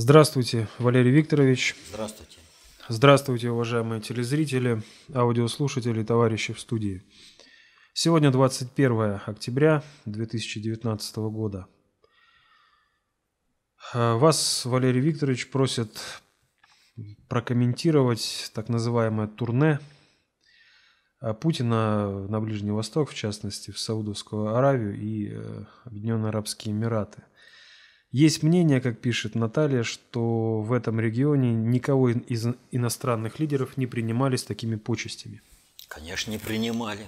Здравствуйте, Валерий Викторович. Здравствуйте. Здравствуйте, уважаемые телезрители, аудиослушатели, товарищи в студии. Сегодня 21 октября 2019 года. А, вас, Валерий Викторович, просят прокомментировать так называемое турне а, Путина на Ближний Восток, в частности, в Саудовскую Аравию и э, Объединенные Арабские Эмираты – есть мнение, как пишет Наталья, что в этом регионе никого из иностранных лидеров не принимали с такими почестями. Конечно, не принимали.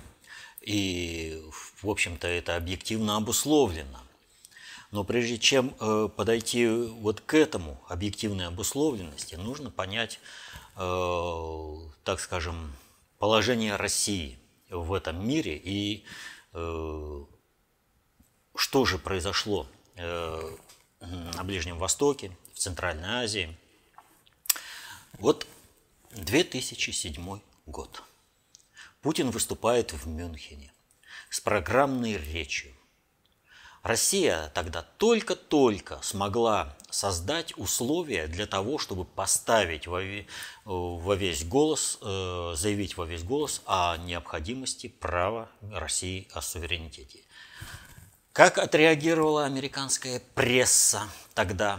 И, в общем-то, это объективно обусловлено. Но прежде чем э, подойти вот к этому объективной обусловленности, нужно понять, э, так скажем, положение России в этом мире и э, что же произошло на Ближнем Востоке, в Центральной Азии. Вот 2007 год. Путин выступает в Мюнхене с программной речью. Россия тогда только-только смогла создать условия для того, чтобы поставить во, весь голос, э, заявить во весь голос о необходимости права России о суверенитете. Как отреагировала американская пресса тогда?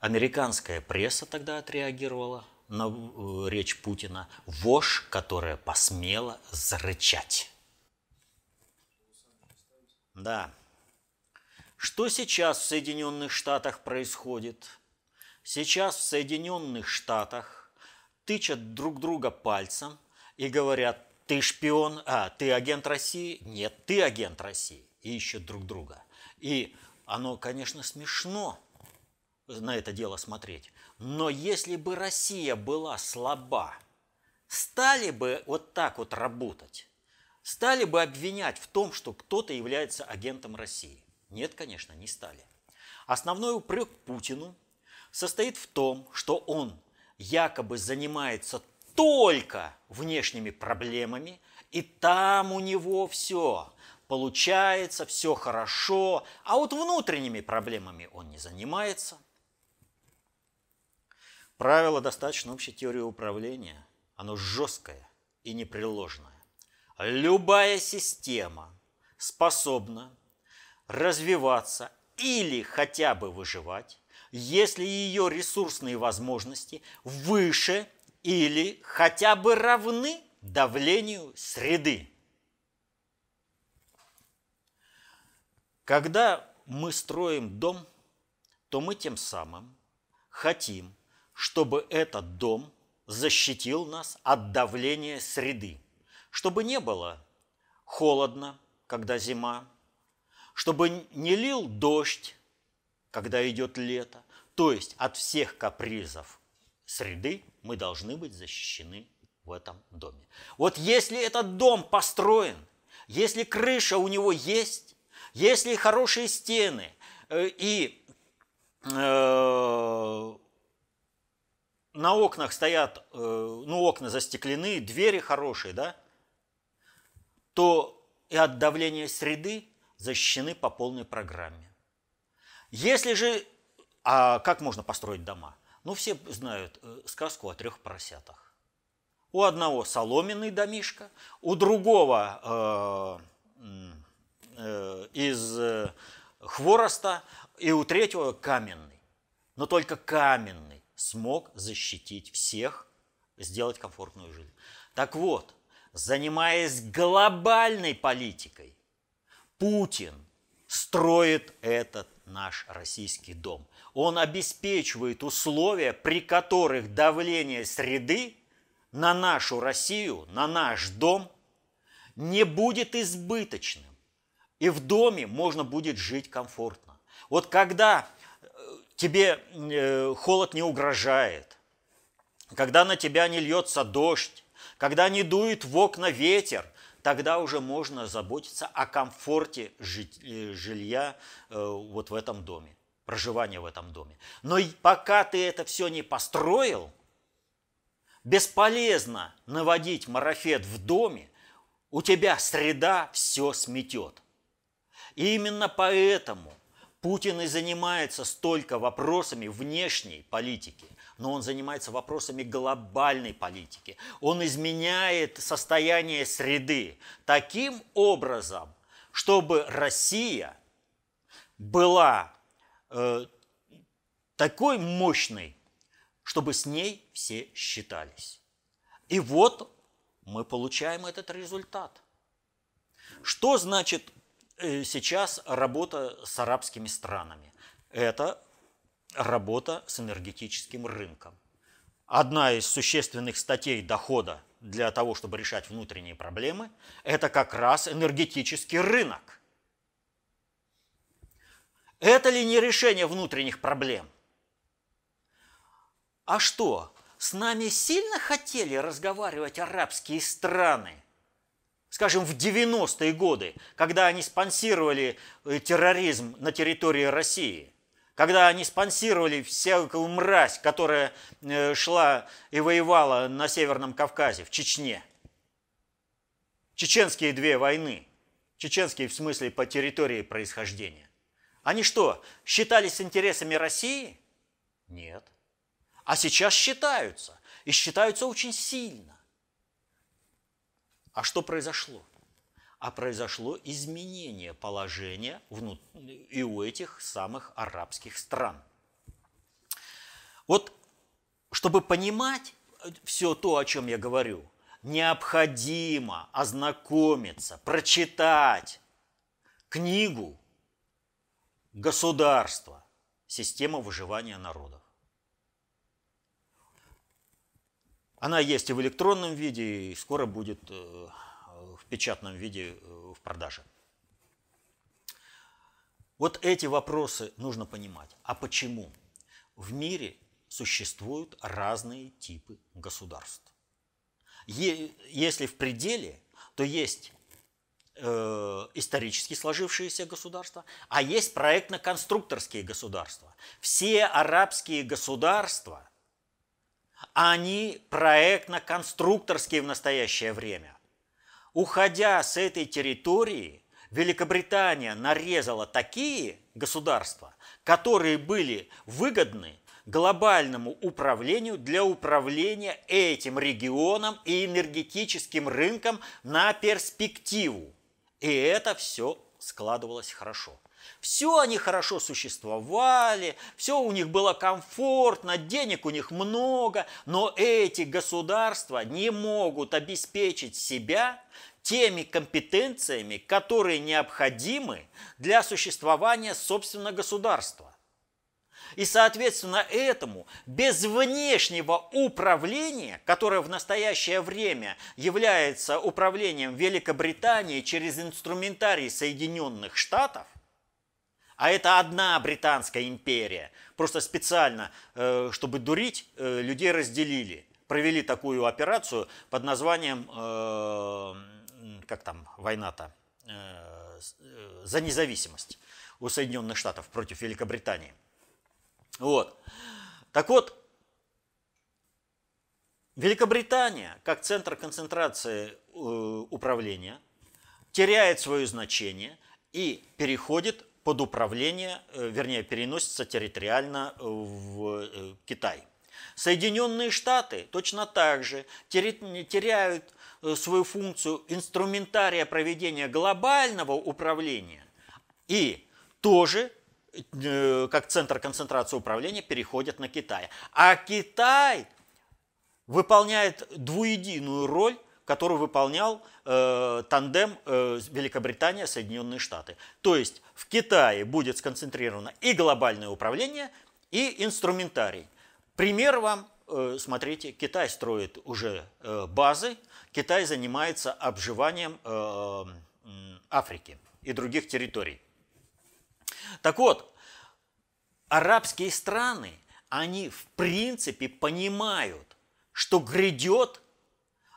Американская пресса тогда отреагировала на э, речь Путина. Вошь, которая посмела зарычать. Да. Что сейчас в Соединенных Штатах происходит? Сейчас в Соединенных Штатах тычат друг друга пальцем и говорят, ты шпион, а, ты агент России? Нет, ты агент России и ищут друг друга. И оно, конечно, смешно на это дело смотреть. Но если бы Россия была слаба, стали бы вот так вот работать, стали бы обвинять в том, что кто-то является агентом России. Нет, конечно, не стали. Основной упрек Путину состоит в том, что он якобы занимается только внешними проблемами, и там у него все получается, все хорошо, а вот внутренними проблемами он не занимается. Правило достаточно общей теории управления, оно жесткое и непреложное. Любая система способна развиваться или хотя бы выживать, если ее ресурсные возможности выше или хотя бы равны давлению среды. Когда мы строим дом, то мы тем самым хотим, чтобы этот дом защитил нас от давления среды, чтобы не было холодно, когда зима, чтобы не лил дождь, когда идет лето. То есть от всех капризов среды мы должны быть защищены в этом доме. Вот если этот дом построен, если крыша у него есть, если хорошие стены э, и э, на окнах стоят, э, ну, окна застеклены, двери хорошие, да, то и от давления среды защищены по полной программе. Если же, а как можно построить дома? Ну, все знают сказку о трех поросятах. У одного соломенный домишка, у другого Э, из э, хвороста, и у третьего каменный. Но только каменный смог защитить всех, сделать комфортную жизнь. Так вот, занимаясь глобальной политикой, Путин строит этот наш российский дом. Он обеспечивает условия, при которых давление среды на нашу Россию, на наш дом не будет избыточным и в доме можно будет жить комфортно. Вот когда э, тебе э, холод не угрожает, когда на тебя не льется дождь, когда не дует в окна ветер, тогда уже можно заботиться о комфорте э, жилья вот в этом доме, проживания в этом доме. Но пока ты это все не построил, бесполезно наводить марафет в доме, у тебя среда все сметет. И именно поэтому Путин и занимается столько вопросами внешней политики, но он занимается вопросами глобальной политики. Он изменяет состояние среды таким образом, чтобы Россия была э, такой мощной, чтобы с ней все считались. И вот мы получаем этот результат. Что значит сейчас работа с арабскими странами? Это работа с энергетическим рынком. Одна из существенных статей дохода для того, чтобы решать внутренние проблемы, это как раз энергетический рынок. Это ли не решение внутренних проблем? А что, с нами сильно хотели разговаривать арабские страны? Скажем, в 90-е годы, когда они спонсировали э, терроризм на территории России, когда они спонсировали всякую мразь, которая э, шла и воевала на Северном Кавказе, в Чечне. Чеченские две войны. Чеченские в смысле по территории происхождения. Они что, считались интересами России? Нет. А сейчас считаются. И считаются очень сильно. А что произошло? А произошло изменение положения и у этих самых арабских стран. Вот, чтобы понимать все то, о чем я говорю, необходимо ознакомиться, прочитать книгу «Государство. Система выживания народов». Она есть и в электронном виде, и скоро будет э, в печатном виде э, в продаже. Вот эти вопросы нужно понимать. А почему? В мире существуют разные типы государств. Если в пределе, то есть э, исторически сложившиеся государства, а есть проектно-конструкторские государства. Все арабские государства – они проектно-конструкторские в настоящее время. Уходя с этой территории, Великобритания нарезала такие государства, которые были выгодны глобальному управлению для управления этим регионом и энергетическим рынком на перспективу. И это все складывалось хорошо. Все они хорошо существовали, все у них было комфортно, денег у них много, но эти государства не могут обеспечить себя теми компетенциями, которые необходимы для существования собственного государства. И, соответственно, этому без внешнего управления, которое в настоящее время является управлением Великобритании через инструментарий Соединенных Штатов, а это одна британская империя. Просто специально, э, чтобы дурить, э, людей разделили. Провели такую операцию под названием, э, как там война-то, за независимость у Соединенных Штатов против Великобритании. Вот. Так вот, Великобритания, как центр концентрации управления, теряет свое значение и переходит под управление, э, вернее, переносится территориально э, в э, Китай. Соединенные Штаты точно так же теряют свою функцию инструментария проведения глобального управления и тоже как центр концентрации управления переходят на Китай. А Китай выполняет двуединую роль которую выполнял э, тандем э, Великобритания, Соединенные Штаты. То есть в Китае будет сконцентрировано и глобальное управление, и инструментарий. Пример вам, э, смотрите, Китай строит уже э, базы, Китай занимается обживанием э, Африки и других территорий. Так вот, арабские страны, они в принципе понимают, что грядет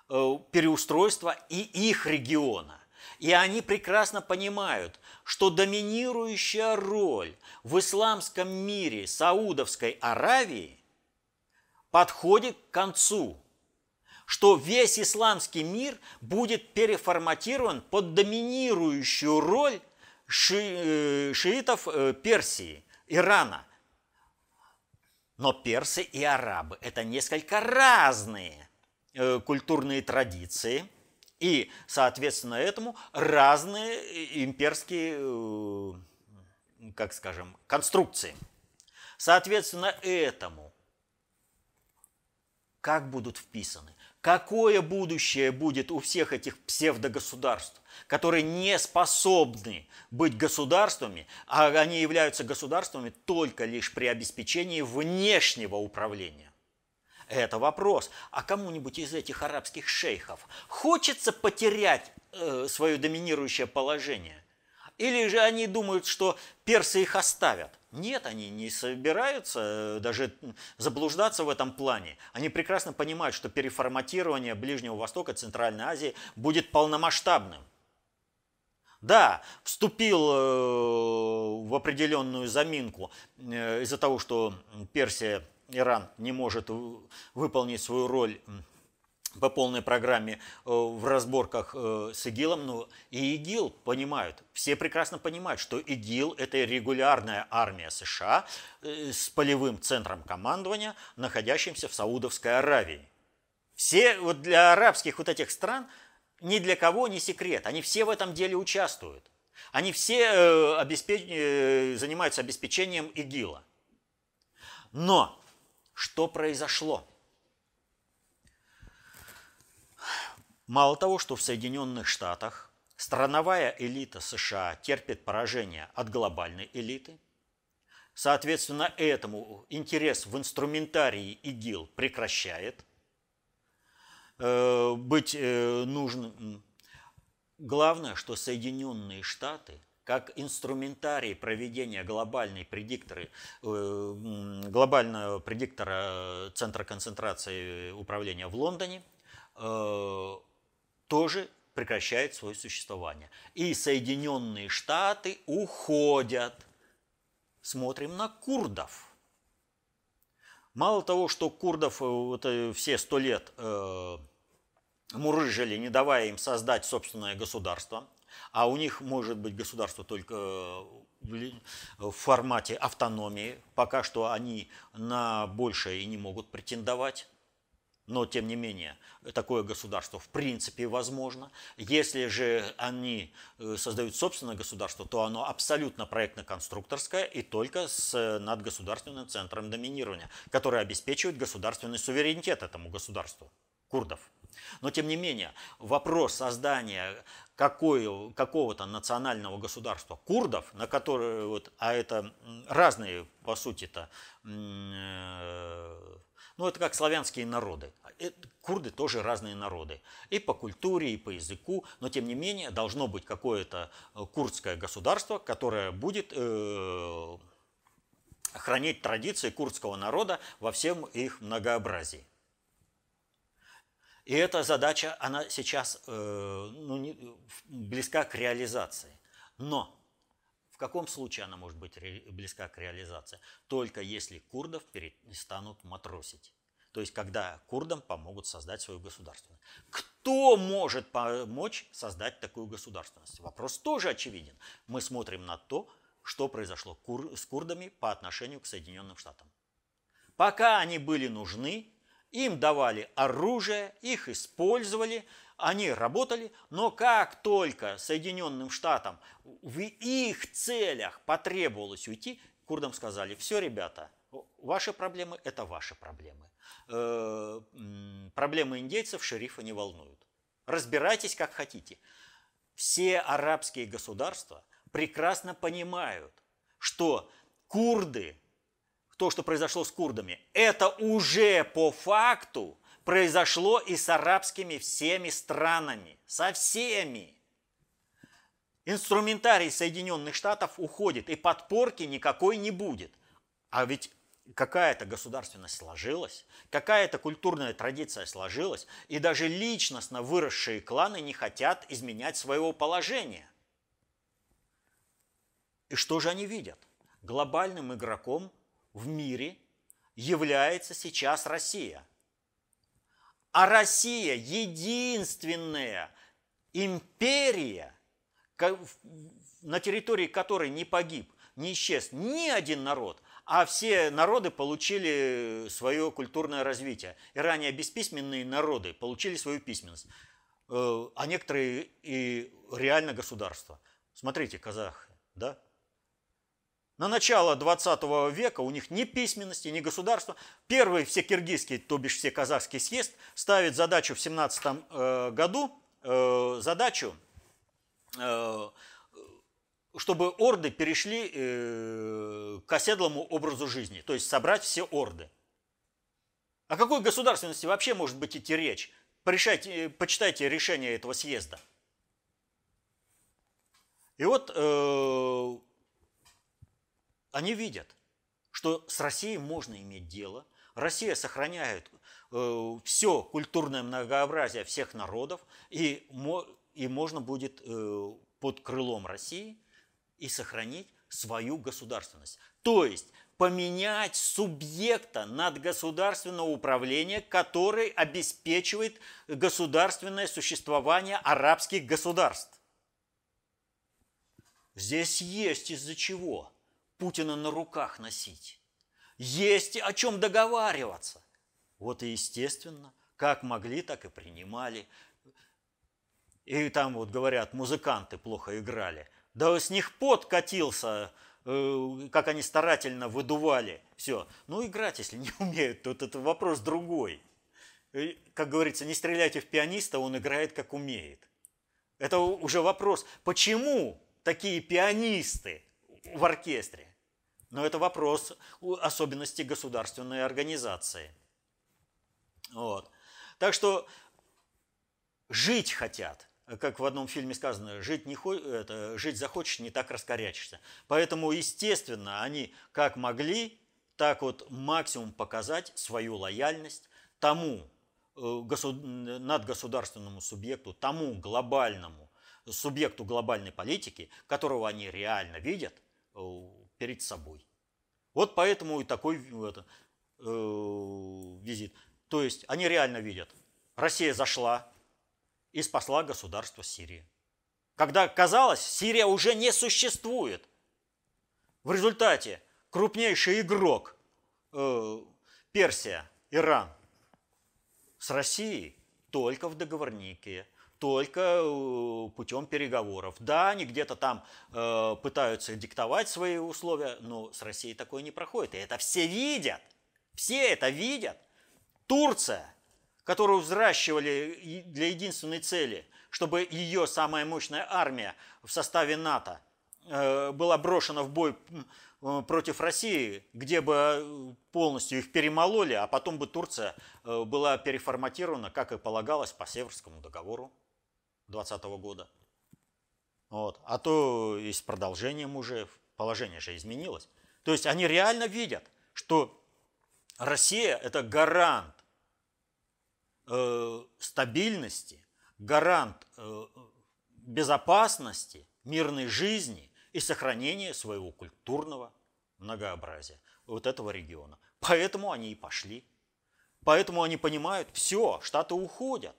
переустройства и их региона. И они прекрасно понимают, что доминирующая роль в исламском мире Саудовской Аравии подходит к концу, что весь исламский мир будет переформатирован под доминирующую роль ши, шиитов Персии, Ирана. Но персы и арабы – это несколько разные культурные традиции и, соответственно, этому разные имперские, как скажем, конструкции. Соответственно, этому как будут вписаны? Какое будущее будет у всех этих псевдогосударств, которые не способны быть государствами, а они являются государствами только лишь при обеспечении внешнего управления? Это вопрос. А кому-нибудь из этих арабских шейхов хочется потерять э, свое доминирующее положение? Или же они думают, что персы их оставят? Нет, они не собираются э, даже заблуждаться в этом плане. Они прекрасно понимают, что переформатирование Ближнего Востока, Центральной Азии будет полномасштабным. Да, вступил э, в определенную заминку э, из-за того, что Персия, Иран не может выполнить свою роль по полной программе э, в разборках э, с ИГИЛом, но и ИГИЛ понимают, все прекрасно понимают, что ИГИЛ – это регулярная армия США э, с полевым центром командования, находящимся в Саудовской Аравии. Все вот для арабских вот этих стран ни для кого не секрет, они все в этом деле участвуют. Они все обеспеч... занимаются обеспечением ИГИЛа. Но что произошло? Мало того, что в Соединенных Штатах страновая элита США терпит поражение от глобальной элиты, соответственно, этому интерес в инструментарии ИГИЛ прекращает э, быть э, нужным. Главное, что Соединенные Штаты как инструментарий проведения глобальной предикторы, э, глобального предиктора Центра концентрации управления в Лондоне, тоже прекращает свое существование. И Соединенные Штаты уходят. Смотрим на курдов. Мало того, что курдов э, вот, э, все сто лет э, мурыжили, не давая им создать собственное государство, а у них может быть государство только в формате автономии, пока что они на большее и не могут претендовать. Но, тем не менее, такое государство в принципе возможно. Если же они э, создают собственное государство, то оно абсолютно проектно-конструкторское и только с надгосударственным центром доминирования, который обеспечивает государственный суверенитет этому государству, курдов. Но, тем не менее, вопрос создания какой, какого-то национального государства курдов, на которые, вот, а это разные, по сути-то, э, ну, это как славянские народы. Курды тоже разные народы. И по культуре, и по языку. Но, тем не менее, должно быть какое-то э, курдское государство, которое будет э, хранить традиции курдского народа во всем их многообразии. И эта задача, она сейчас э, ну, не, близка к реализации. Но в каком случае она может быть близка к реализации? Только если курдов перестанут матросить. То есть, когда курдам помогут создать свою государственность. Кто может помочь создать такую государственность? Вопрос тоже очевиден. Мы смотрим на то, что произошло с курдами по отношению к Соединенным Штатам. Пока они были нужны, им давали оружие, их использовали, они работали, но как только Соединенным Штатам в их целях потребовалось уйти, курдам сказали, все, ребята, ваши проблемы – это ваши проблемы. Э, проблемы индейцев шерифа не волнуют. Разбирайтесь как хотите. Все арабские государства прекрасно понимают, что курды, то, что произошло с курдами, это уже по факту произошло и с арабскими всеми странами, со всеми. Инструментарий Соединенных Штатов уходит, и подпорки никакой не будет. А ведь какая-то государственность сложилась, какая-то культурная традиция сложилась, и даже личностно выросшие кланы не хотят изменять своего положения. И что же они видят? Глобальным игроком в мире является сейчас Россия – а Россия единственная империя, на территории которой не погиб, не исчез ни один народ, а все народы получили свое культурное развитие. И ранее бесписьменные народы получили свою письменность, э, а некоторые и реально государство. Смотрите, казахи, да? На начало 20 века у них ни письменности, ни государства. Первый все киргизский, то бишь все казахский съезд, ставит задачу в 17 э, году, э, задачу, э, чтобы орды перешли к оседлому образу жизни, то есть собрать все орды. О какой государственности вообще может быть идти речь? Порешайте, почитайте решение этого съезда. И вот они видят, что с Россией можно иметь дело. Россия сохраняет э, все культурное многообразие всех народов, и, и можно будет э, под крылом России и сохранить свою государственность. То есть поменять субъекта надгосударственного управления, который обеспечивает государственное существование арабских государств. Здесь есть из-за чего – Путина на руках носить. Есть о чем договариваться. Вот и естественно, как могли, так и принимали. И там вот говорят, музыканты плохо играли. Да с них пот катился, э, как они старательно выдували. Все. Ну, играть, если не умеют, то это вопрос другой. Как говорится, не стреляйте в пианиста, он играет, как умеет. Это уже вопрос, почему такие пианисты в оркестре. Но это вопрос особенностей государственной организации. Вот. Так что жить хотят. Как в одном фильме сказано, жить, не, это, жить захочешь, не так раскорячишься. Поэтому, естественно, они как могли, так вот максимум показать свою лояльность тому э, надгосударственному субъекту, тому глобальному субъекту глобальной политики, которого они реально видят э, перед собой. Вот поэтому и такой это, э, визит. То есть они реально видят, Россия зашла и спасла государство Сирии. Когда казалось, Сирия уже не существует. В результате крупнейший игрок э, Персия, Иран с Россией только в договорнике только э, путем переговоров. Да, они где-то там э, пытаются диктовать свои условия, но с Россией такое не проходит. И это все видят. Все это видят. Турция, которую взращивали для единственной цели, чтобы ее самая мощная армия в составе НАТО э, была брошена в бой э, против России, где бы э, полностью их перемололи, а потом бы Турция была переформатирована, как и полагалось по Северскому договору. 2020 года. Вот. А то и с продолжением уже положение же изменилось. То есть они реально видят, что Россия – это гарант э, стабильности, гарант э, безопасности, мирной жизни и сохранения своего культурного многообразия вот этого региона. Поэтому они и пошли. Поэтому они понимают, все, Штаты уходят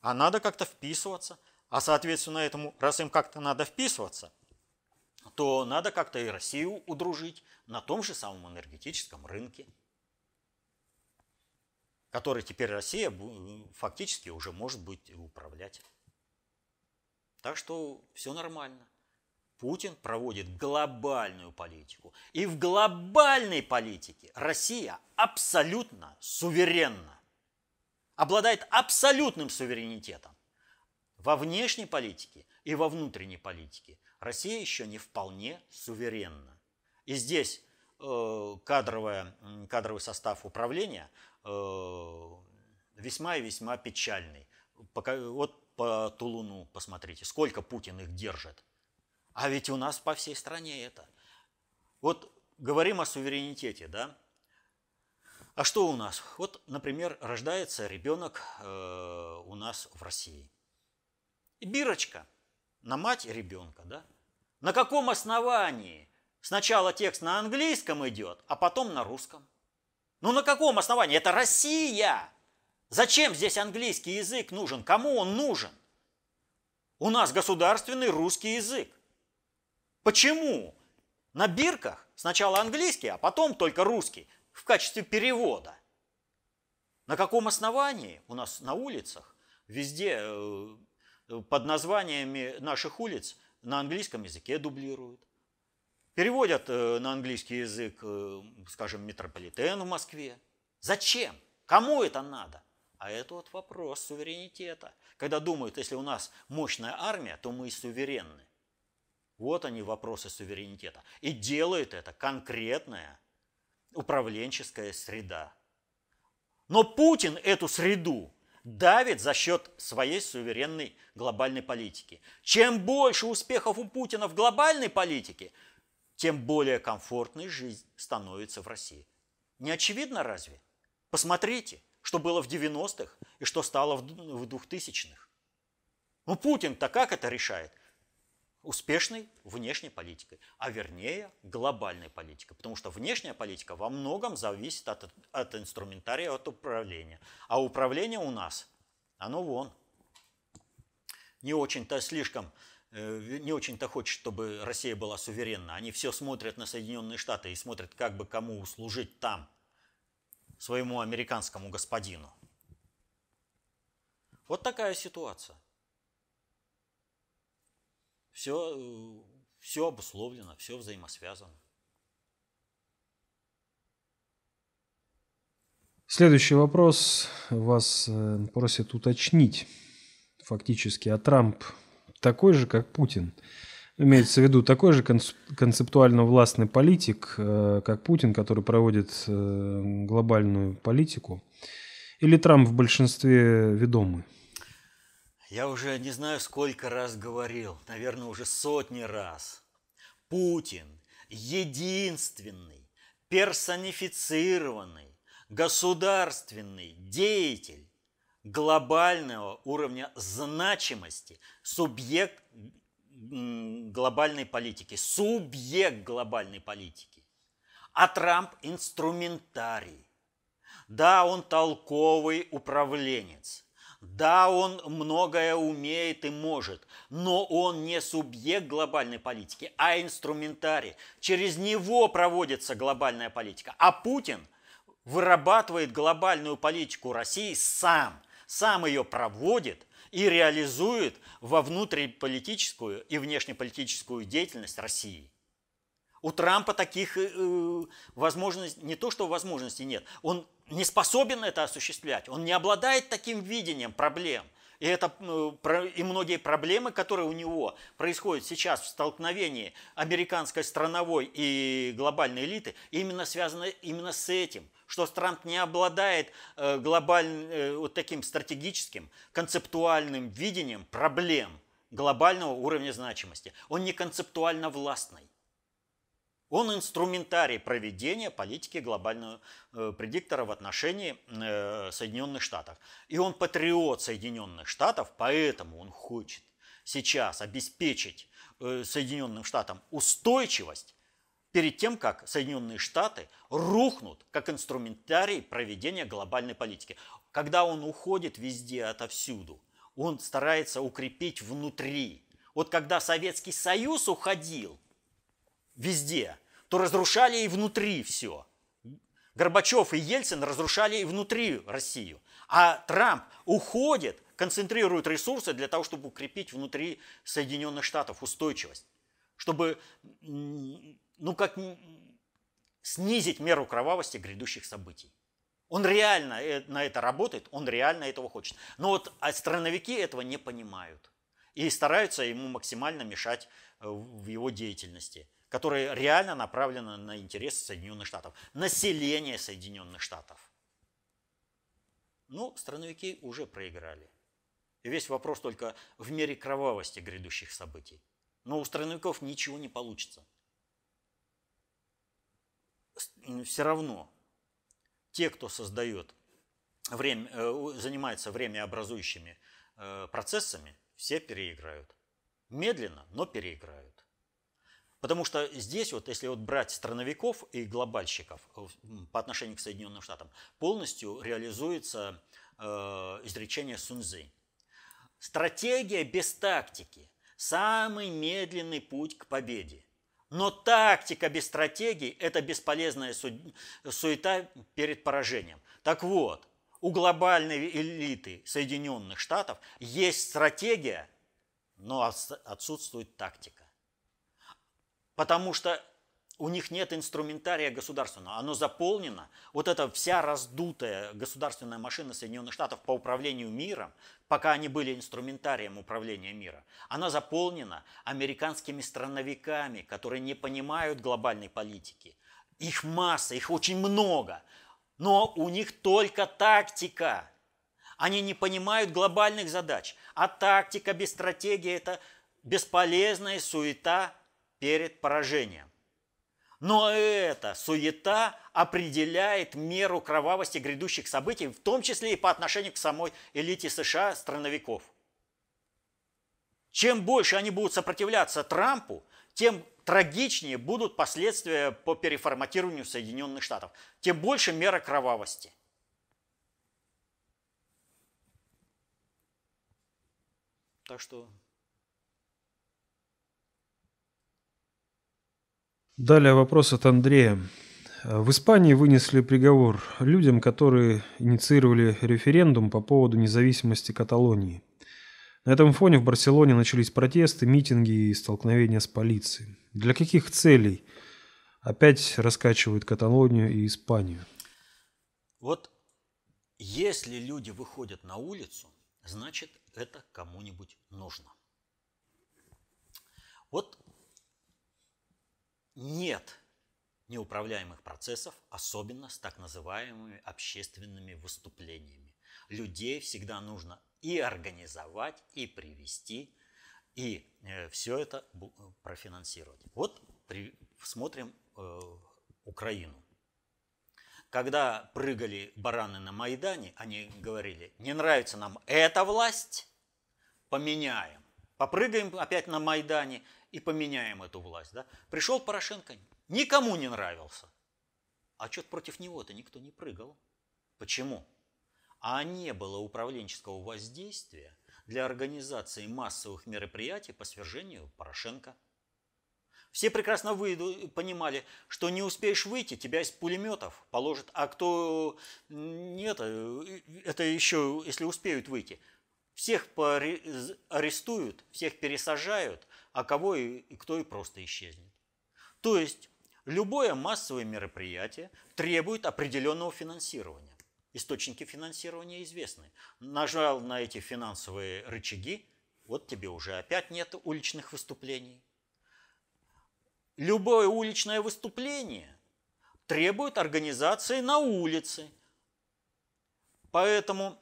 а надо как-то вписываться. А соответственно этому, раз им как-то надо вписываться, то надо как-то и Россию удружить на том же самом энергетическом рынке, который теперь Россия фактически уже может быть управлять. Так что все нормально. Путин проводит глобальную политику. И в глобальной политике Россия абсолютно суверенна обладает абсолютным суверенитетом. Во внешней политике и во внутренней политике Россия еще не вполне суверенна. И здесь э, кадровая, кадровый состав управления э, весьма и весьма печальный. Пока, вот по Тулуну посмотрите, сколько Путин их держит. А ведь у нас по всей стране это. Вот говорим о суверенитете, да? А что у нас? Вот, например, рождается ребенок э, у нас в России. И бирочка на мать ребенка, да? На каком основании сначала текст на английском идет, а потом на русском? Ну на каком основании? Это Россия! Зачем здесь английский язык нужен? Кому он нужен? У нас государственный русский язык. Почему? На бирках сначала английский, а потом только русский в качестве перевода. На каком основании у нас на улицах везде э, под названиями наших улиц на английском языке дублируют? Переводят э, на английский язык, э, скажем, метрополитен в Москве. Зачем? Кому это надо? А это вот вопрос суверенитета. Когда думают, если у нас мощная армия, то мы и суверенны. Вот они вопросы суверенитета. И делает это конкретная управленческая среда. Но Путин эту среду давит за счет своей суверенной глобальной политики. Чем больше успехов у Путина в глобальной политике, тем более комфортной жизнь становится в России. Не очевидно разве? Посмотрите, что было в 90-х и что стало в 2000-х. Ну, Путин-то как это решает? Успешной внешней политикой, а вернее глобальной политикой. Потому что внешняя политика во многом зависит от, от инструментария, от управления. А управление у нас, оно вон. Не очень-то слишком э, не очень-то хочет, чтобы Россия была суверенна. Они все смотрят на Соединенные Штаты и смотрят, как бы кому служить там своему американскому господину. Вот такая ситуация. Все, э, все обусловлено, все взаимосвязано. Следующий вопрос вас э, просят уточнить. Фактически, а Трамп такой же, как Путин – Имеется в виду такой же концептуально властный политик, э, как Путин, который проводит глобальную политику, или Трамп в большинстве ведомый? Я уже не знаю, сколько раз говорил, наверное, уже сотни раз. Путин – единственный, персонифицированный, государственный деятель глобального уровня значимости, субъект глобальной политики, субъект глобальной политики. А Трамп – инструментарий. Да, он толковый управленец. Да, он многое умеет и может, но он не субъект глобальной политики, а инструментарий. Через него проводится глобальная политика. А Путин вырабатывает глобальную политику России сам, сам ее проводит и реализует во внутриполитическую и внешнеполитическую деятельность России. У Трампа таких э, возможностей, не то что возможностей нет, он не способен это осуществлять, он не обладает таким видением проблем – и, это, э, и многие проблемы, которые у него происходят сейчас в столкновении американской страновой и глобальной элиты, именно связаны именно с этим, что Трамп не обладает э, глобальным, э, вот таким стратегическим, концептуальным видением проблем глобального уровня значимости. Он не концептуально властный. Он инструментарий проведения политики глобального э, предиктора в отношении э, Соединенных Штатов. И он патриот Соединенных Штатов, поэтому он хочет сейчас обеспечить э, Соединенным Штатам устойчивость перед тем, как Соединенные Штаты рухнут как инструментарий проведения глобальной политики. Когда он уходит везде, отовсюду, он старается укрепить внутри. Вот когда Советский Союз уходил – везде, то разрушали и внутри все. Горбачев и Ельцин разрушали и внутри Россию. А Трамп уходит, концентрирует ресурсы для того, чтобы укрепить внутри Соединенных Штатов устойчивость. Чтобы, ну как, снизить меру кровавости грядущих событий. Он реально э, на это работает, он реально этого хочет. Но вот а страновики этого не понимают. И стараются ему максимально мешать в его деятельности которая реально направлена на интересы Соединенных Штатов, население Соединенных Штатов. Ну, страновики уже проиграли. И весь вопрос только в мере кровавости грядущих событий. Но у страновиков ничего не получится. Все равно те, кто создает время, э, занимается времяобразующими э, процессами, все переиграют. Медленно, но переиграют. Потому что здесь вот, если вот брать страновиков и глобальщиков э, по отношению к Соединенным Штатам, полностью реализуется э, изречение Сунзы. Стратегия без тактики – самый медленный путь к победе. Но тактика без стратегии – это бесполезная суета перед поражением. Так вот, у глобальной элиты Соединенных Штатов есть стратегия, но отсутствует тактика. Потому что у них нет инструментария государственного, оно заполнено, вот эта вся раздутая государственная машина Соединенных Штатов по управлению миром, пока они были инструментарием управления мира, она заполнена американскими страновиками, которые не понимают глобальной политики. Их масса, их очень много, но у них только тактика. Они не понимают глобальных задач, а тактика без стратегии – это бесполезная суета перед поражением. Но эта суета определяет меру кровавости грядущих событий, в том числе и по отношению к самой элите США, страновиков. Чем больше они будут сопротивляться Трампу, тем трагичнее будут последствия по переформатированию Соединенных Штатов, тем больше мера кровавости. Так что Далее вопрос от Андрея. В Испании вынесли приговор людям, которые инициировали референдум по поводу независимости Каталонии. На этом фоне в Барселоне начались протесты, митинги и столкновения с полицией. Для каких целей опять раскачивают Каталонию и Испанию? Вот если люди выходят на улицу, значит это кому-нибудь нужно. Вот нет неуправляемых процессов, особенно с так называемыми общественными выступлениями. Людей всегда нужно и организовать, и привести, и э, все это профинансировать. Вот смотрим э, Украину. Когда прыгали бараны на Майдане, они говорили, не нравится нам эта власть, поменяем. Попрыгаем опять на Майдане и поменяем эту власть. Да? Пришел Порошенко, никому не нравился. А что-то против него-то никто не прыгал. Почему? А не было управленческого воздействия для организации массовых мероприятий по свержению Порошенко. Все прекрасно выйду, понимали, что не успеешь выйти, тебя из пулеметов положат, а кто нет, это еще, если успеют выйти, всех арестуют, всех пересажают, а кого и, и кто и просто исчезнет. То есть любое массовое мероприятие требует определенного финансирования. Источники финансирования известны. Нажал на эти финансовые рычаги, вот тебе уже опять нет уличных выступлений. Любое уличное выступление требует организации на улице. Поэтому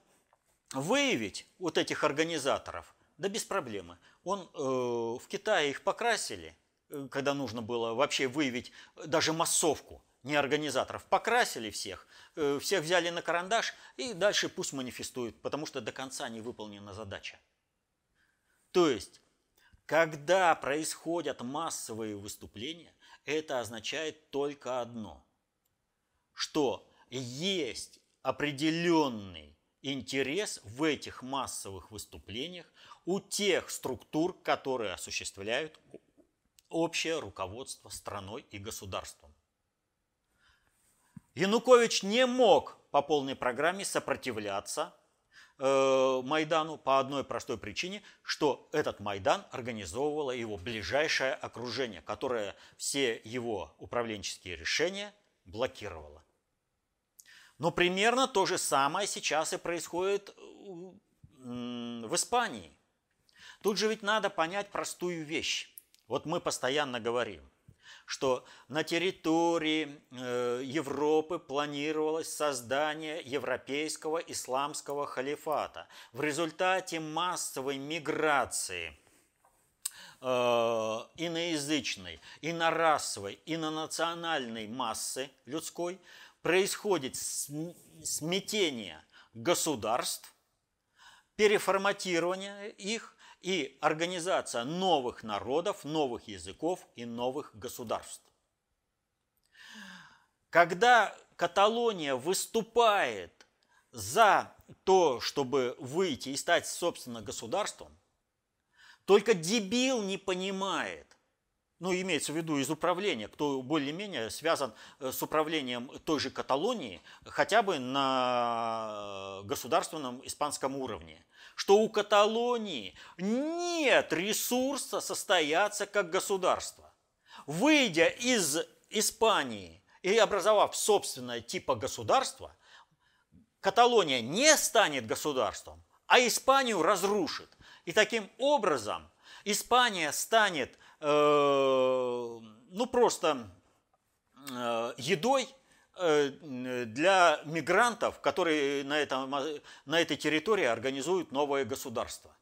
выявить вот этих организаторов, да без проблемы. Он, э, в Китае их покрасили, э, когда нужно было вообще выявить даже массовку, не организаторов. Покрасили всех, э, всех взяли на карандаш и дальше пусть манифестуют, потому что до конца не выполнена задача. То есть, когда происходят массовые выступления, это означает только одно, что есть определенный интерес в этих массовых выступлениях у тех структур, которые осуществляют общее руководство страной и государством. Янукович не мог по полной программе сопротивляться э, Майдану по одной простой причине, что этот Майдан организовывало его ближайшее окружение, которое все его управленческие решения блокировало. Но примерно то же самое сейчас и происходит в Испании. Тут же ведь надо понять простую вещь. Вот мы постоянно говорим, что на территории э, Европы планировалось создание европейского исламского халифата. В результате массовой миграции э, иноязычной, инорасовой, инонациональной массы людской – происходит смятение государств, переформатирование их и организация новых народов, новых языков и новых государств. Когда Каталония выступает за то, чтобы выйти и стать, собственно, государством, только дебил не понимает, ну, имеется в виду из управления, кто более-менее связан э, с управлением той же Каталонии, хотя бы на государственном испанском уровне, что у Каталонии нет ресурса состояться как государство. Выйдя из Испании и образовав собственное типа государства, Каталония не станет государством, а Испанию разрушит. И таким образом Испания станет ну просто э, едой э, для мигрантов, которые на, этом, на этой территории организуют новое государство.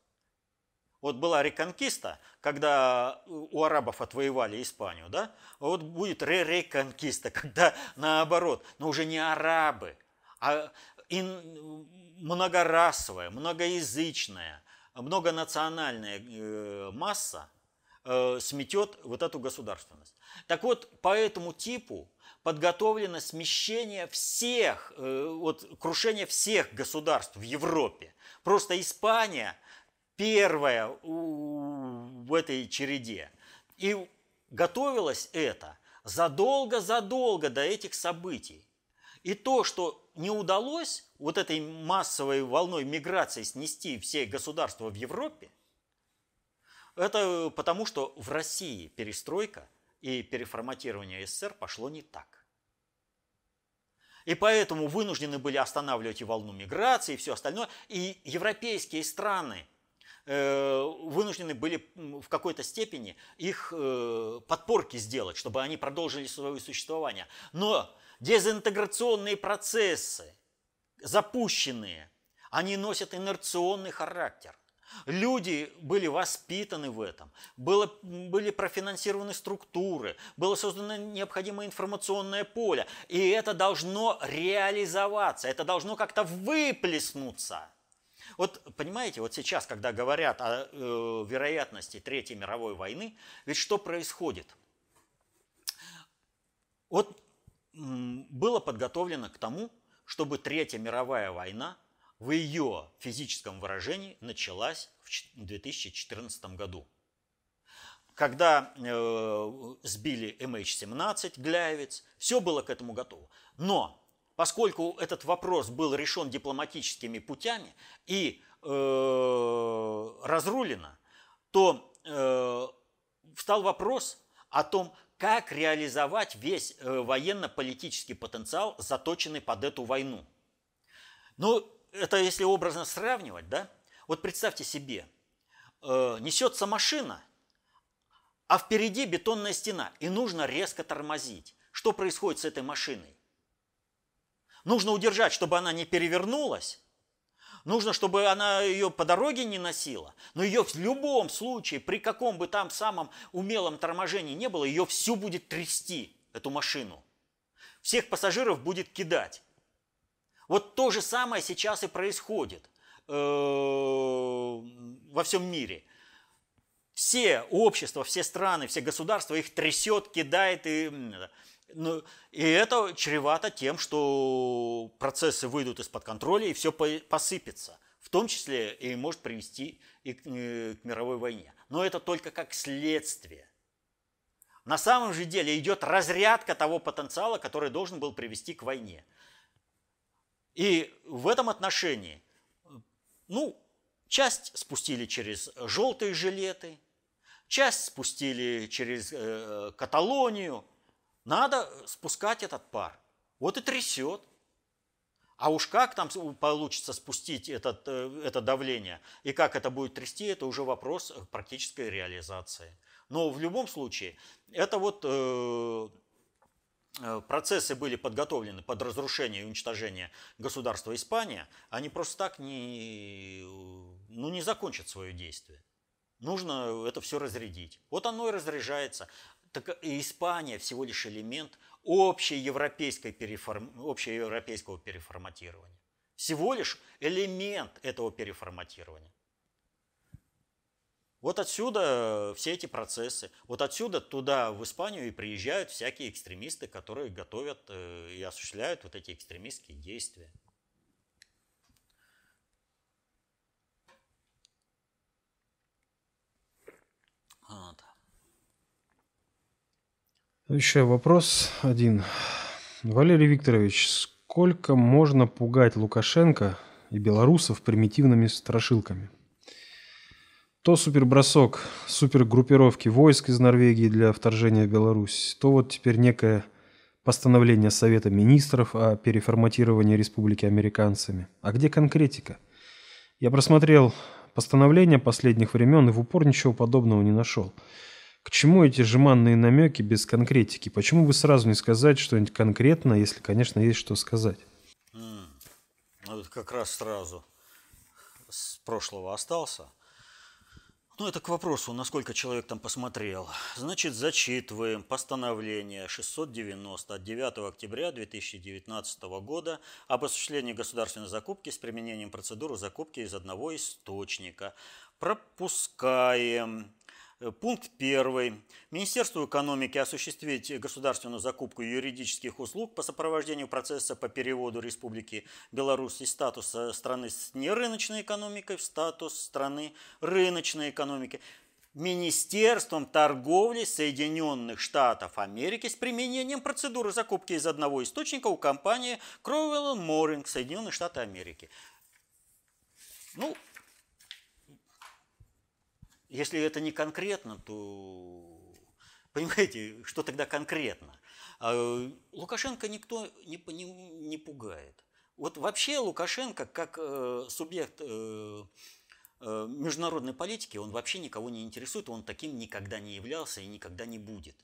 Вот была реконкиста, когда у арабов отвоевали Испанию, да? Вот будет ре-реконкиста, когда наоборот, но уже не арабы, а многорасовая, многоязычная, многонациональная масса э, сметет вот эту государственность. Так вот, по этому типу подготовлено смещение всех, э, вот, крушение всех государств в Европе. Просто Испания первая в этой череде. И готовилось это задолго-задолго до этих событий. И то, что не удалось вот этой массовой волной миграции снести все государства в Европе, это потому, что в России перестройка и переформатирование СССР пошло не так. И поэтому вынуждены были останавливать и волну миграции, и все остальное. И европейские страны э, вынуждены были в какой-то степени их э, подпорки сделать, чтобы они продолжили свое существование. Но дезинтеграционные процессы, запущенные, они носят инерционный характер. Люди были воспитаны в этом, было, были профинансированы структуры, было создано необходимое информационное поле. И это должно реализоваться, это должно как-то выплеснуться. Вот понимаете, вот сейчас, когда говорят о э, вероятности Третьей мировой войны, ведь что происходит? Вот было подготовлено к тому, чтобы Третья мировая война в ее физическом выражении началась в 2014 году. Когда э, сбили MH17 Гляевец, все было к этому готово. Но поскольку этот вопрос был решен дипломатическими путями и э, разрулено, то э, встал вопрос о том, как реализовать весь э, военно-политический потенциал, заточенный под эту войну. Ну, это если образно сравнивать, да? Вот представьте себе, э, несется машина, а впереди бетонная стена, и нужно резко тормозить. Что происходит с этой машиной? Нужно удержать, чтобы она не перевернулась, нужно, чтобы она ее по дороге не носила, но ее в любом случае, при каком бы там самом умелом торможении не было, ее всю будет трясти, эту машину. Всех пассажиров будет кидать. Вот то же самое сейчас и происходит э, во всем мире. Все общества, все страны, все государства их трясет, кидает. И, ну, и это чревато тем, что процессы выйдут из-под контроля и все посыпется. В том числе и может привести и к, и к мировой войне. Но это только как следствие. На самом же деле идет разрядка того потенциала, который должен был привести к войне. И в этом отношении, ну, часть спустили через желтые жилеты, часть спустили через э, Каталонию. Надо спускать этот пар. Вот и трясет. А уж как там получится спустить этот, э, это давление и как это будет трясти, это уже вопрос практической реализации. Но в любом случае, это вот э, процессы были подготовлены под разрушение и уничтожение государства Испания, они просто так не, ну, не закончат свое действие. Нужно это все разрядить. Вот оно и разряжается. Так Испания всего лишь элемент общеевропейской переформ... общеевропейского переформатирования. Всего лишь элемент этого переформатирования. Вот отсюда э, все эти процессы, вот отсюда туда, в Испанию, и приезжают всякие экстремисты, которые готовят э, и осуществляют вот эти экстремистские действия. Вот. Еще вопрос один. Валерий Викторович, сколько можно пугать Лукашенко и белорусов примитивными страшилками? То супербросок супергруппировки войск из Норвегии для вторжения в Беларусь, то вот теперь некое постановление Совета министров о переформатировании республики американцами. А где конкретика? Я просмотрел постановления последних времен и в упор ничего подобного не нашел. К чему эти жеманные намеки без конкретики? Почему бы сразу не сказать что-нибудь конкретно, если, конечно, есть что сказать? Mm. Это как раз сразу с прошлого остался. Ну, это к вопросу, насколько человек там посмотрел. Значит, зачитываем постановление 690 от 9 октября 2019 года об осуществлении государственной закупки с применением процедуры закупки из одного источника. Пропускаем пункт первый. Министерству экономики осуществить государственную закупку юридических услуг по сопровождению процесса по переводу Республики Беларусь из статуса страны с нерыночной экономикой в статус страны рыночной экономики. Министерством торговли Соединенных Штатов Америки с применением процедуры закупки из одного источника у компании Crowell Mooring Соединенные Штаты Америки. Ну, если это не конкретно, то понимаете, что тогда конкретно? А, Лукашенко никто не, не, не пугает. Вот вообще Лукашенко как э, субъект э, э, международной политики, он вообще никого не интересует, он таким никогда не являлся и никогда не будет.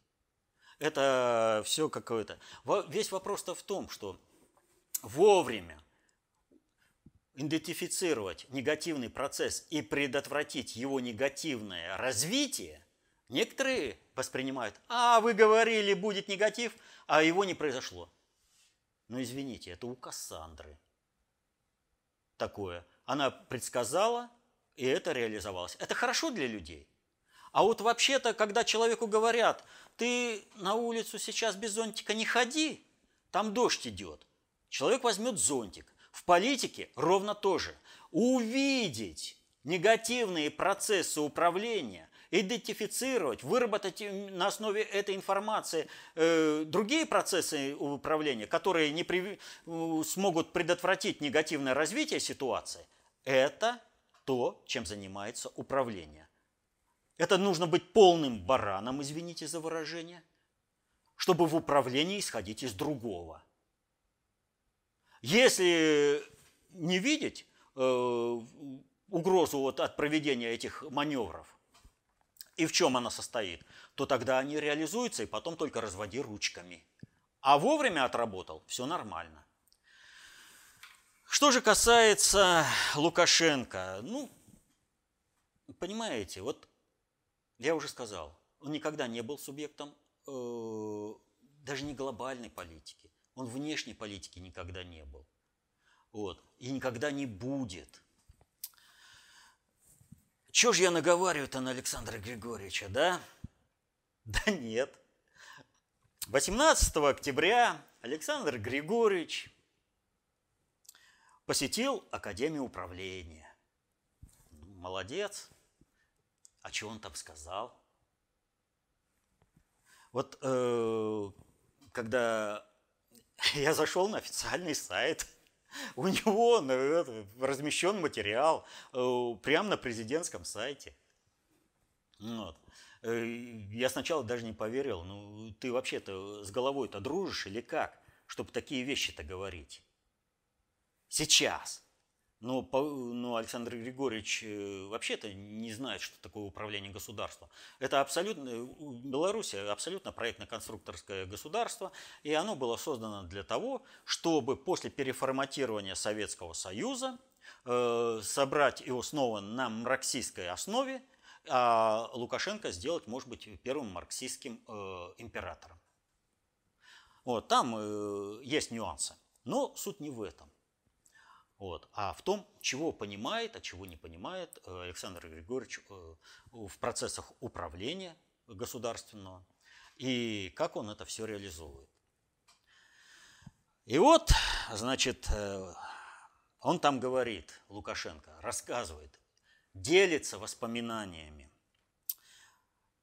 Это все какое-то. Весь вопрос-то в том, что вовремя идентифицировать негативный процесс и предотвратить его негативное развитие, некоторые воспринимают, а вы говорили, будет негатив, а его не произошло. Но извините, это у Кассандры такое. Она предсказала, и это реализовалось. Это хорошо для людей. А вот вообще-то, когда человеку говорят, ты на улицу сейчас без зонтика не ходи, там дождь идет. Человек возьмет зонтик, в политике ровно то же. Увидеть негативные процессы управления, идентифицировать, выработать на основе этой информации э, другие процессы управления, которые не при, э, смогут предотвратить негативное развитие ситуации, это то, чем занимается управление. Это нужно быть полным бараном, извините за выражение, чтобы в управлении исходить из другого – если не видеть э, угрозу вот от проведения этих маневров, и в чем она состоит, то тогда они реализуются, и потом только разводи ручками. А вовремя отработал, все нормально. Что же касается Лукашенко, ну, понимаете, вот я уже сказал, он никогда не был субъектом э, даже не глобальной политики. Он внешней политики никогда не был. Вот. И никогда не будет. Чего же я наговариваю-то на Александра Григорьевича, да? Да нет. 18 октября Александр Григорьевич посетил Академию управления. Молодец. А что он там сказал? Вот э, когда Я зашел на официальный сайт. У него размещен материал э, прямо на президентском сайте. Вот. Э, я сначала даже не поверил, ну ты вообще-то с головой-то дружишь или как, чтобы такие вещи-то говорить? Сейчас. Но, но Александр Григорьевич э, вообще-то не знает, что такое управление государством. Это абсолютно, Беларусь абсолютно проектно-конструкторское государство, и оно было создано для того, чтобы после переформатирования Советского Союза э, собрать его снова на марксистской основе, а Лукашенко сделать, может быть, первым марксистским э, императором. Вот, там э, есть нюансы, но суть не в этом. Вот. А в том, чего понимает, а чего не понимает э, Александр Григорьевич э, в процессах управления государственного и как он это все реализует. И вот, значит, э, он там говорит, Лукашенко, рассказывает, делится воспоминаниями,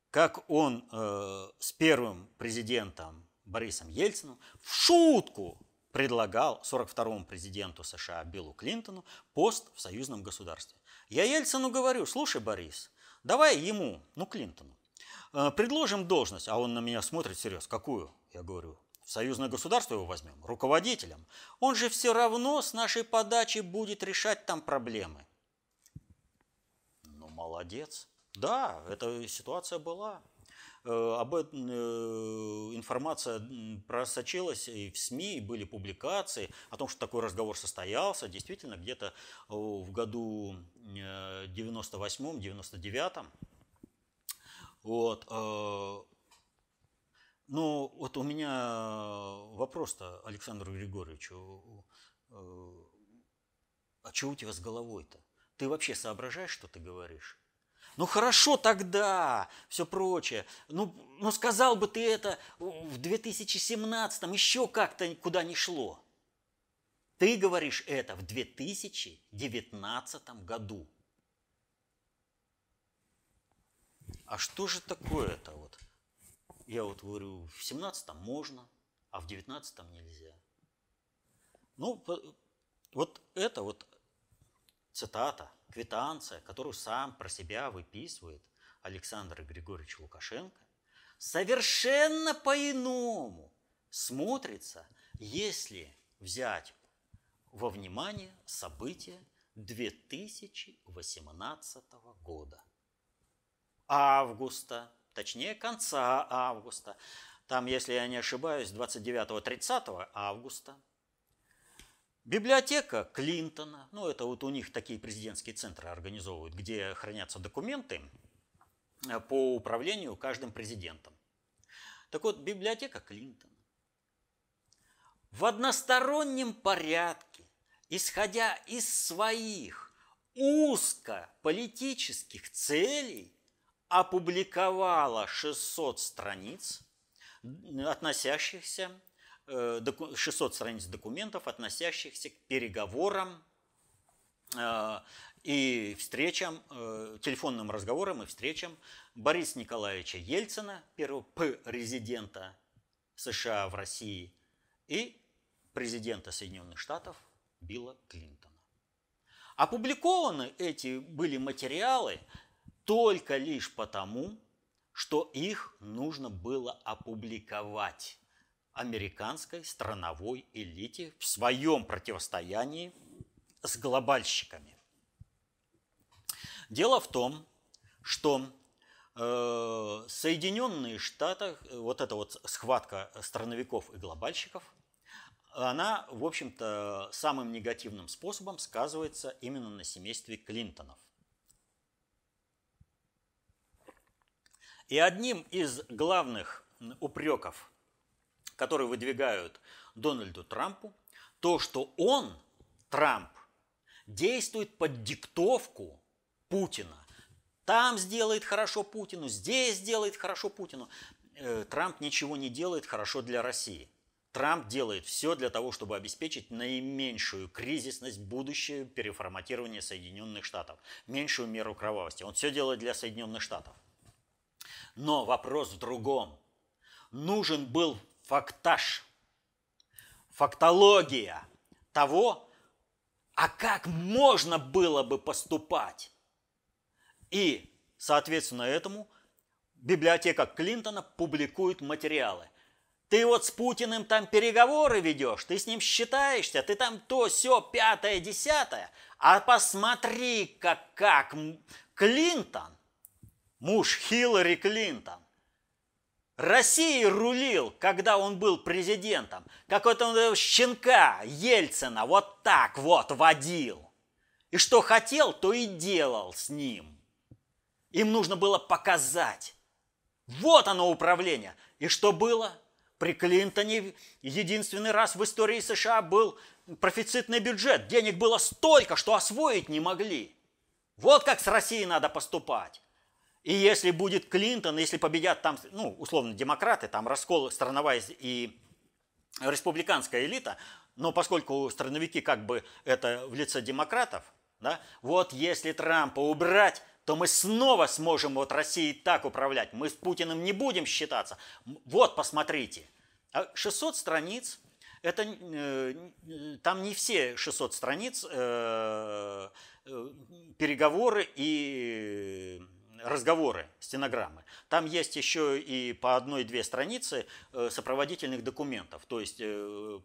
как он э, с первым президентом Борисом Ельциным в шутку предлагал 42-му президенту США Биллу Клинтону пост в союзном государстве. Я Ельцину говорю, слушай, Борис, давай ему, ну, Клинтону, э, предложим должность. А он на меня смотрит серьезно, какую? Я говорю, в союзное государство его возьмем, руководителем. Он же все равно с нашей подачи будет решать там проблемы. Ну, молодец. Да, эта ситуация была. Э, об этом э, информация просочилась и в СМИ, и были публикации о том, что такой разговор состоялся. Действительно, где-то в году 98-99. Э, вот. Ну, вот у меня вопрос-то Александру Григорьевичу. А что у тебя с головой-то? Ты вообще соображаешь, что ты говоришь? Ну хорошо тогда, все прочее. Ну, ну сказал бы ты это в 2017-м, еще как-то куда не шло. Ты говоришь это в 2019 году. А что же такое-то вот? Я вот говорю, в 17 можно, а в 19 нельзя. Ну, вот это вот цитата квитанция, которую сам про себя выписывает Александр Григорьевич Лукашенко, совершенно по-иному смотрится, если взять во внимание события 2018 года. Августа, точнее конца августа. Там, если я не ошибаюсь, 29-30 августа – Библиотека Клинтона, ну это вот у них такие президентские центры организовывают, где хранятся документы э, по управлению каждым президентом. Так вот, библиотека Клинтона в одностороннем порядке, исходя из своих узко-политических целей, опубликовала 600 страниц, относящихся 600 э, страниц документов, относящихся к переговорам э, и встречам, э, телефонным разговорам и встречам Бориса Николаевича Ельцина, первого президента США в России, и президента Соединенных Штатов Билла Клинтона. Опубликованы эти были материалы только лишь потому, что их нужно было опубликовать американской страновой элите в своем противостоянии с глобальщиками. Дело в том, что э, Соединенные Штаты, вот эта вот схватка страновиков и глобальщиков, она, в общем-то, самым негативным способом сказывается именно на семействе Клинтонов. И одним из главных упреков который выдвигают Дональду Трампу, то, что он, Трамп, действует под диктовку Путина. Там сделает хорошо Путину, здесь сделает хорошо Путину. Э, Трамп ничего не делает хорошо для России. Трамп делает все для того, чтобы обеспечить наименьшую кризисность, будущее переформатирование Соединенных Штатов, меньшую меру кровавости. Он все делает для Соединенных Штатов. Но вопрос в другом. Нужен был фактаж, фактология того, а как можно было бы поступать. И, соответственно, этому библиотека Клинтона публикует материалы. Ты вот с Путиным там переговоры ведешь, ты с ним считаешься, ты там то, все, пятое, десятое. А посмотри, как, как Клинтон, муж Хиллари Клинтон, Россией рулил, когда он был президентом. Какой-то щенка Ельцина вот так вот водил. И что хотел, то и делал с ним. Им нужно было показать. Вот оно управление. И что было? При Клинтоне единственный раз в истории США был профицитный бюджет. Денег было столько, что освоить не могли. Вот как с Россией надо поступать. И если будет Клинтон, если победят там, ну, условно, демократы, там раскол страновая и республиканская элита, но поскольку страновики как бы это в лице демократов, да, вот если Трампа убрать, то мы снова сможем вот Россией так управлять. Мы с Путиным не будем считаться. Вот, посмотрите. 600 а страниц, это, э, там не все 600 страниц э, э, переговоры и разговоры, стенограммы. Там есть еще и по одной-две страницы э, сопроводительных документов, то есть э,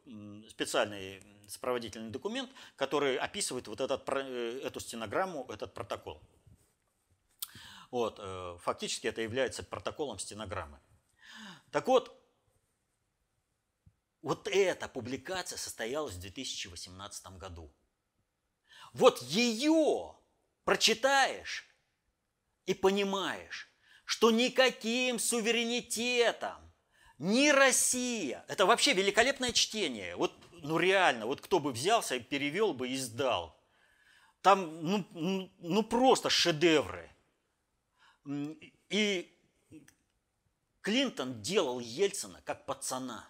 специальный сопроводительный документ, который описывает вот этот, э, эту стенограмму, этот протокол. Вот, фактически это является протоколом стенограммы. Так вот, вот эта публикация состоялась в 2018 году. Вот ее прочитаешь, и понимаешь, что никаким суверенитетом ни Россия, это вообще великолепное чтение, вот, ну реально, вот кто бы взялся и перевел бы и сдал. Там, ну, ну, просто шедевры. И Клинтон делал Ельцина как пацана.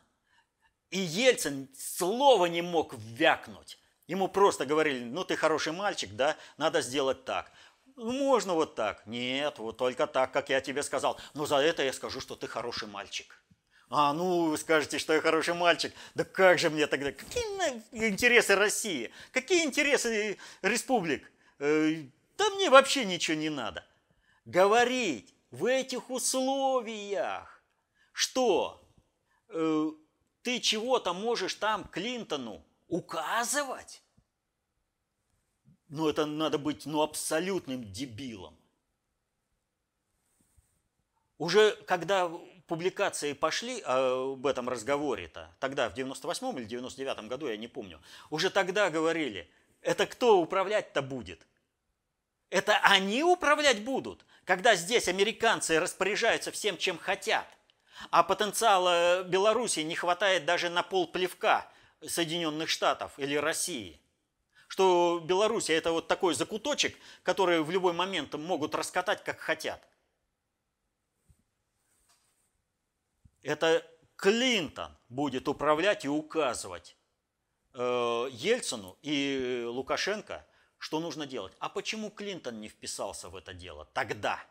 И Ельцин слова не мог вякнуть. Ему просто говорили, ну ты хороший мальчик, да, надо сделать так. Ну, можно вот так. Нет, вот только так, как я тебе сказал. Но за это я скажу, что ты хороший мальчик. А, ну, вы скажете, что я хороший мальчик. Да как же мне тогда? Какие интересы России? Какие интересы республик? Э, да мне вообще ничего не надо. Говорить в этих условиях, что э, ты чего-то можешь там Клинтону указывать, ну, это надо быть ну, абсолютным дебилом. Уже когда публикации пошли а, об этом разговоре-то, тогда, в 98 или 99 году, я не помню, уже тогда говорили, это кто управлять-то будет? Это они управлять будут, когда здесь американцы распоряжаются всем, чем хотят, а потенциала Беларуси не хватает даже на пол плевка Соединенных Штатов или России что Беларусь это вот такой закуточек, который в любой момент могут раскатать, как хотят. Это Клинтон будет управлять и указывать э, Ельцину и Лукашенко, что нужно делать. А почему Клинтон не вписался в это дело тогда?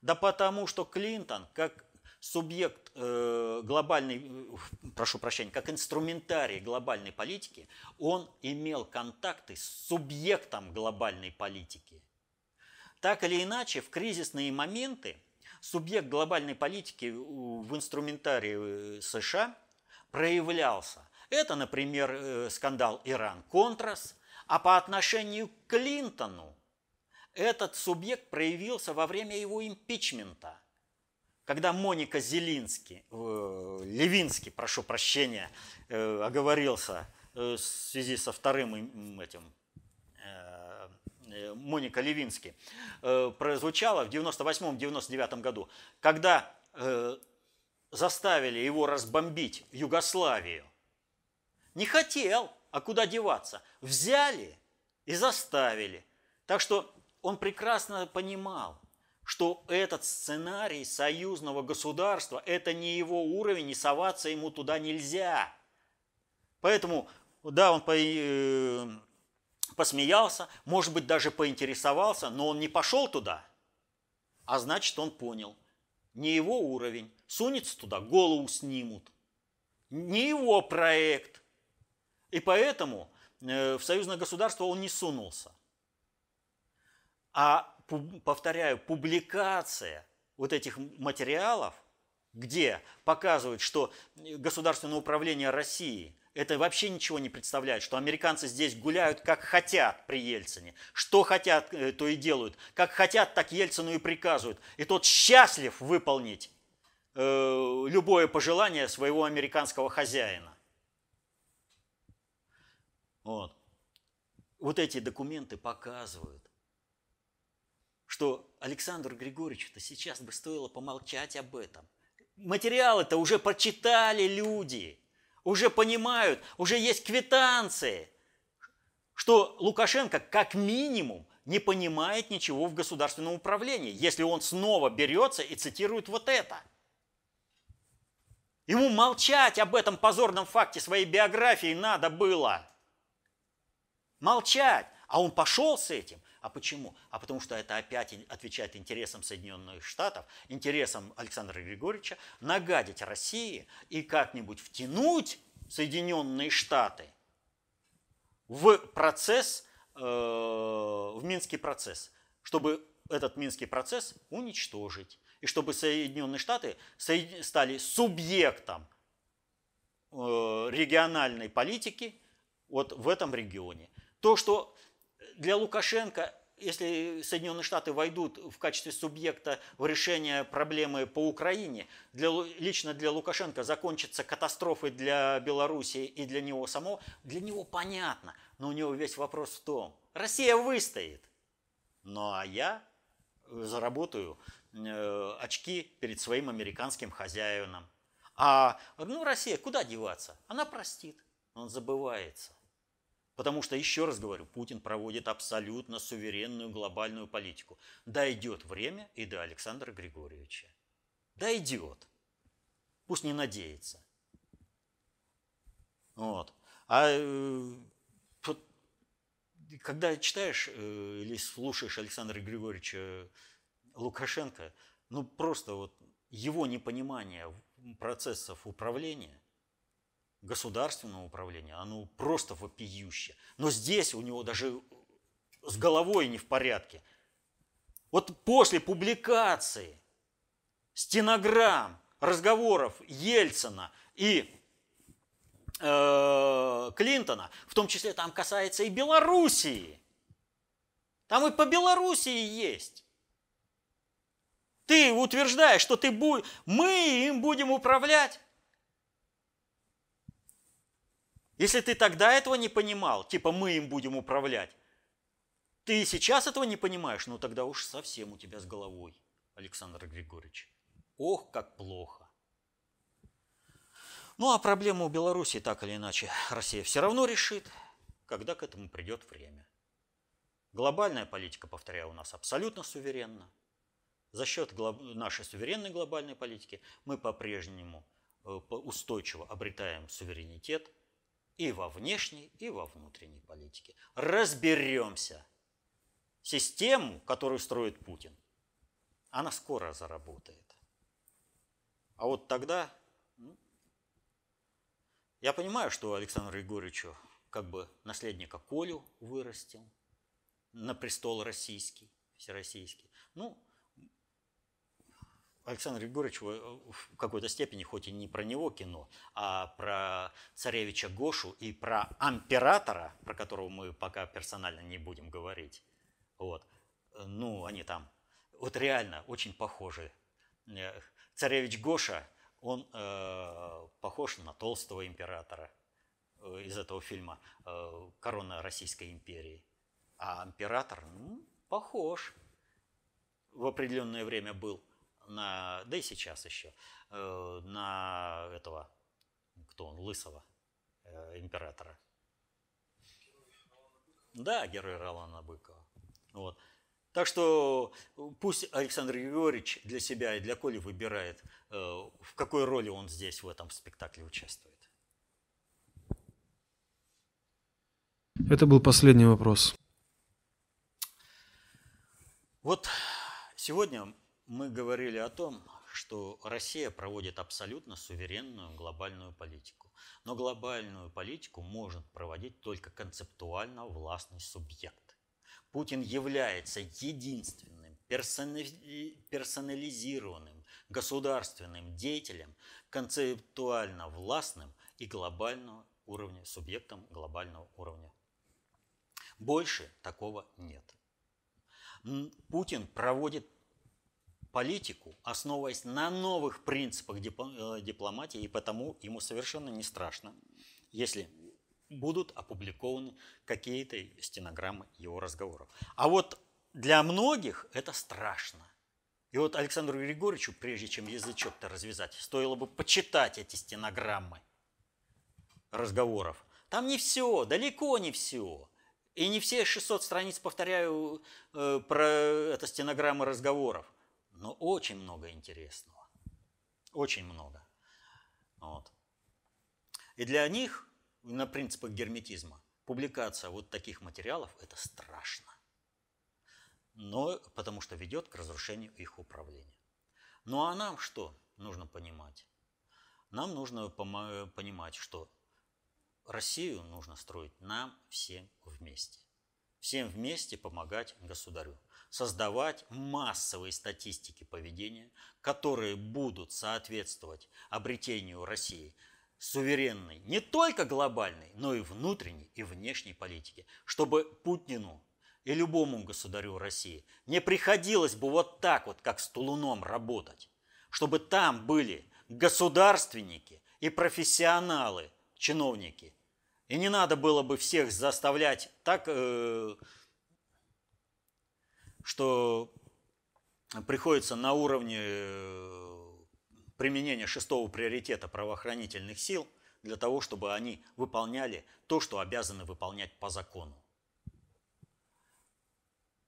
Да потому что Клинтон, как субъект э, глобальной, э, прошу прощения, как инструментарий глобальной политики, он имел контакты с субъектом глобальной политики. Так или иначе, в кризисные моменты субъект глобальной политики в инструментарии э, США проявлялся. Это, например, скандал Иран-Контрас, а по отношению к Клинтону этот субъект проявился во время его импичмента – когда Моника Зелинский, э, Левинский, прошу прощения, э, оговорился э, в связи со вторым этим Моника Левинский, прозвучала в 98-99 году, когда заставили его разбомбить Югославию. Не хотел, а куда деваться? Взяли и заставили. Так что он прекрасно понимал, что этот сценарий союзного государства – это не его уровень, и соваться ему туда нельзя. Поэтому, да, он по, э, посмеялся, может быть, даже поинтересовался, но он не пошел туда. А значит, он понял, не его уровень, сунется туда, голову снимут. Не его проект. И поэтому э, в союзное государство он не сунулся. А повторяю, публикация вот этих материалов, где показывают, что государственное управление России это вообще ничего не представляет, что американцы здесь гуляют как хотят при Ельцине. Что хотят, э, то и делают. Как хотят, так Ельцину и приказывают. И тот счастлив выполнить э, любое пожелание своего американского хозяина. Вот. Вот эти документы показывают, что Александру Григорьевичу-то сейчас бы стоило помолчать об этом. Материалы-то уже прочитали люди, уже понимают, уже есть квитанции, что Лукашенко как минимум не понимает ничего в государственном управлении, если он снова берется и цитирует вот это. Ему молчать об этом позорном факте своей биографии надо было. Молчать. А он пошел с этим, А почему? А потому что это опять отвечает интересам Соединенных Штатов, интересам Александра Григорьевича, нагадить России и как-нибудь втянуть Соединенные Штаты в процесс, э, в Минский процесс, чтобы этот Минский процесс уничтожить. И чтобы Соединенные Штаты стали субъектом э, региональной политики вот в этом регионе. То, что для Лукашенко, если Соединенные Штаты войдут в качестве субъекта в решение проблемы по Украине, для, лично для Лукашенко закончится катастрофой для Белоруссии и для него самого, для него понятно. Но у него весь вопрос в том, Россия выстоит. Ну а я заработаю э, очки перед своим американским хозяином. А ну, Россия куда деваться? Она простит, он забывается. Потому что, еще раз говорю, Путин проводит абсолютно суверенную глобальную политику. Дойдет время и до Александра Григорьевича. Дойдет. Пусть не надеется. Вот. А э, когда читаешь э, или слушаешь Александра Григорьевича Лукашенко, ну просто вот его непонимание процессов управления, государственного управления, оно просто вопиюще. Но здесь у него даже с головой не в порядке. Вот после публикации стенограмм разговоров Ельцина и э, Клинтона, в том числе там касается и Белоруссии. Там и по Белоруссии есть. Ты утверждаешь, что ты будь, мы им будем управлять. Если ты тогда этого не понимал, типа мы им будем управлять, ты сейчас этого не понимаешь, ну тогда уж совсем у тебя с головой, Александр Григорьевич. Ох, как плохо. Ну а проблему Беларуси так или иначе Россия все равно решит, когда к этому придет время. Глобальная политика, повторяю, у нас абсолютно суверенна. За счет нашей суверенной глобальной политики мы по-прежнему э, устойчиво обретаем суверенитет и во внешней, и во внутренней политике. Разберемся. Систему, которую строит Путин, она скоро заработает. А вот тогда ну, я понимаю, что Александру Егоровичу как бы наследника Колю вырастил на престол российский, всероссийский. Ну, Александр Егорович в какой-то степени, хоть и не про него кино, а про царевича Гошу и про императора, про которого мы пока персонально не будем говорить. Вот. Ну, они там вот реально очень похожи. Э, царевич Гоша, он э, похож на толстого императора э, из этого фильма э, «Корона Российской империи». А император, ну, похож. В определенное время был – на, да и сейчас еще, э, на этого, кто он, Лысого, э, императора. Да, герой Ролана Быкова. Вот. Так что пусть Александр Григорьевич для себя и для Коли выбирает, э, в какой роли он здесь в этом спектакле участвует. Это был последний вопрос. Вот сегодня мы говорили о том, что Россия проводит абсолютно суверенную глобальную политику. Но глобальную политику может проводить только концептуально властный субъект. Путин является единственным персонализированным государственным деятелем, концептуально властным и глобального уровня, субъектом глобального уровня. Больше такого нет. Путин проводит политику, основываясь на новых принципах э, дипломатии, и потому ему совершенно не страшно, если будут опубликованы какие-то стенограммы его разговоров. А вот для многих это страшно. И вот Александру Григорьевичу, прежде чем язычок-то развязать, стоило бы почитать эти стенограммы разговоров. Там не все, далеко не все. И не все 600 страниц, повторяю, э, про это стенограммы разговоров но очень много интересного. Очень много. Вот. И для них, на принципах герметизма, публикация вот таких материалов – это страшно. но потому что ведет к разрушению их управления. Ну а нам что нужно понимать? Нам нужно понимать, что Россию нужно строить нам всем вместе. Всем вместе помогать государю. Создавать массовые статистики поведения, которые будут соответствовать обретению России суверенной не только глобальной, но и внутренней и внешней политики, чтобы Путину и любому государю России не приходилось бы вот так вот, как с Тулуном, работать. Чтобы там были государственники и профессионалы, чиновники. И не надо было бы всех заставлять так, э, что приходится на уровне э, применения шестого приоритета правоохранительных сил для того, чтобы они выполняли то, что обязаны выполнять по закону.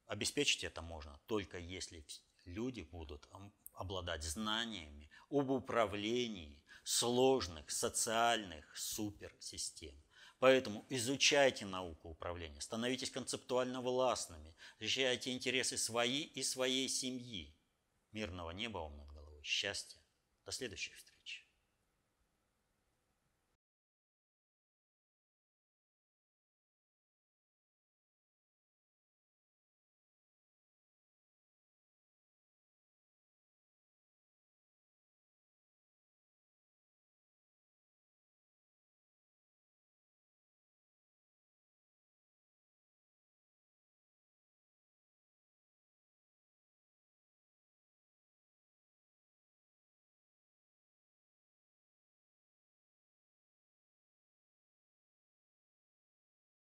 Обеспечить это можно только если люди будут обладать знаниями об управлении сложных социальных суперсистем. Поэтому изучайте науку управления, становитесь концептуально властными, защищайте интересы свои и своей семьи. Мирного неба вам над головой, счастья. До следующих встреч.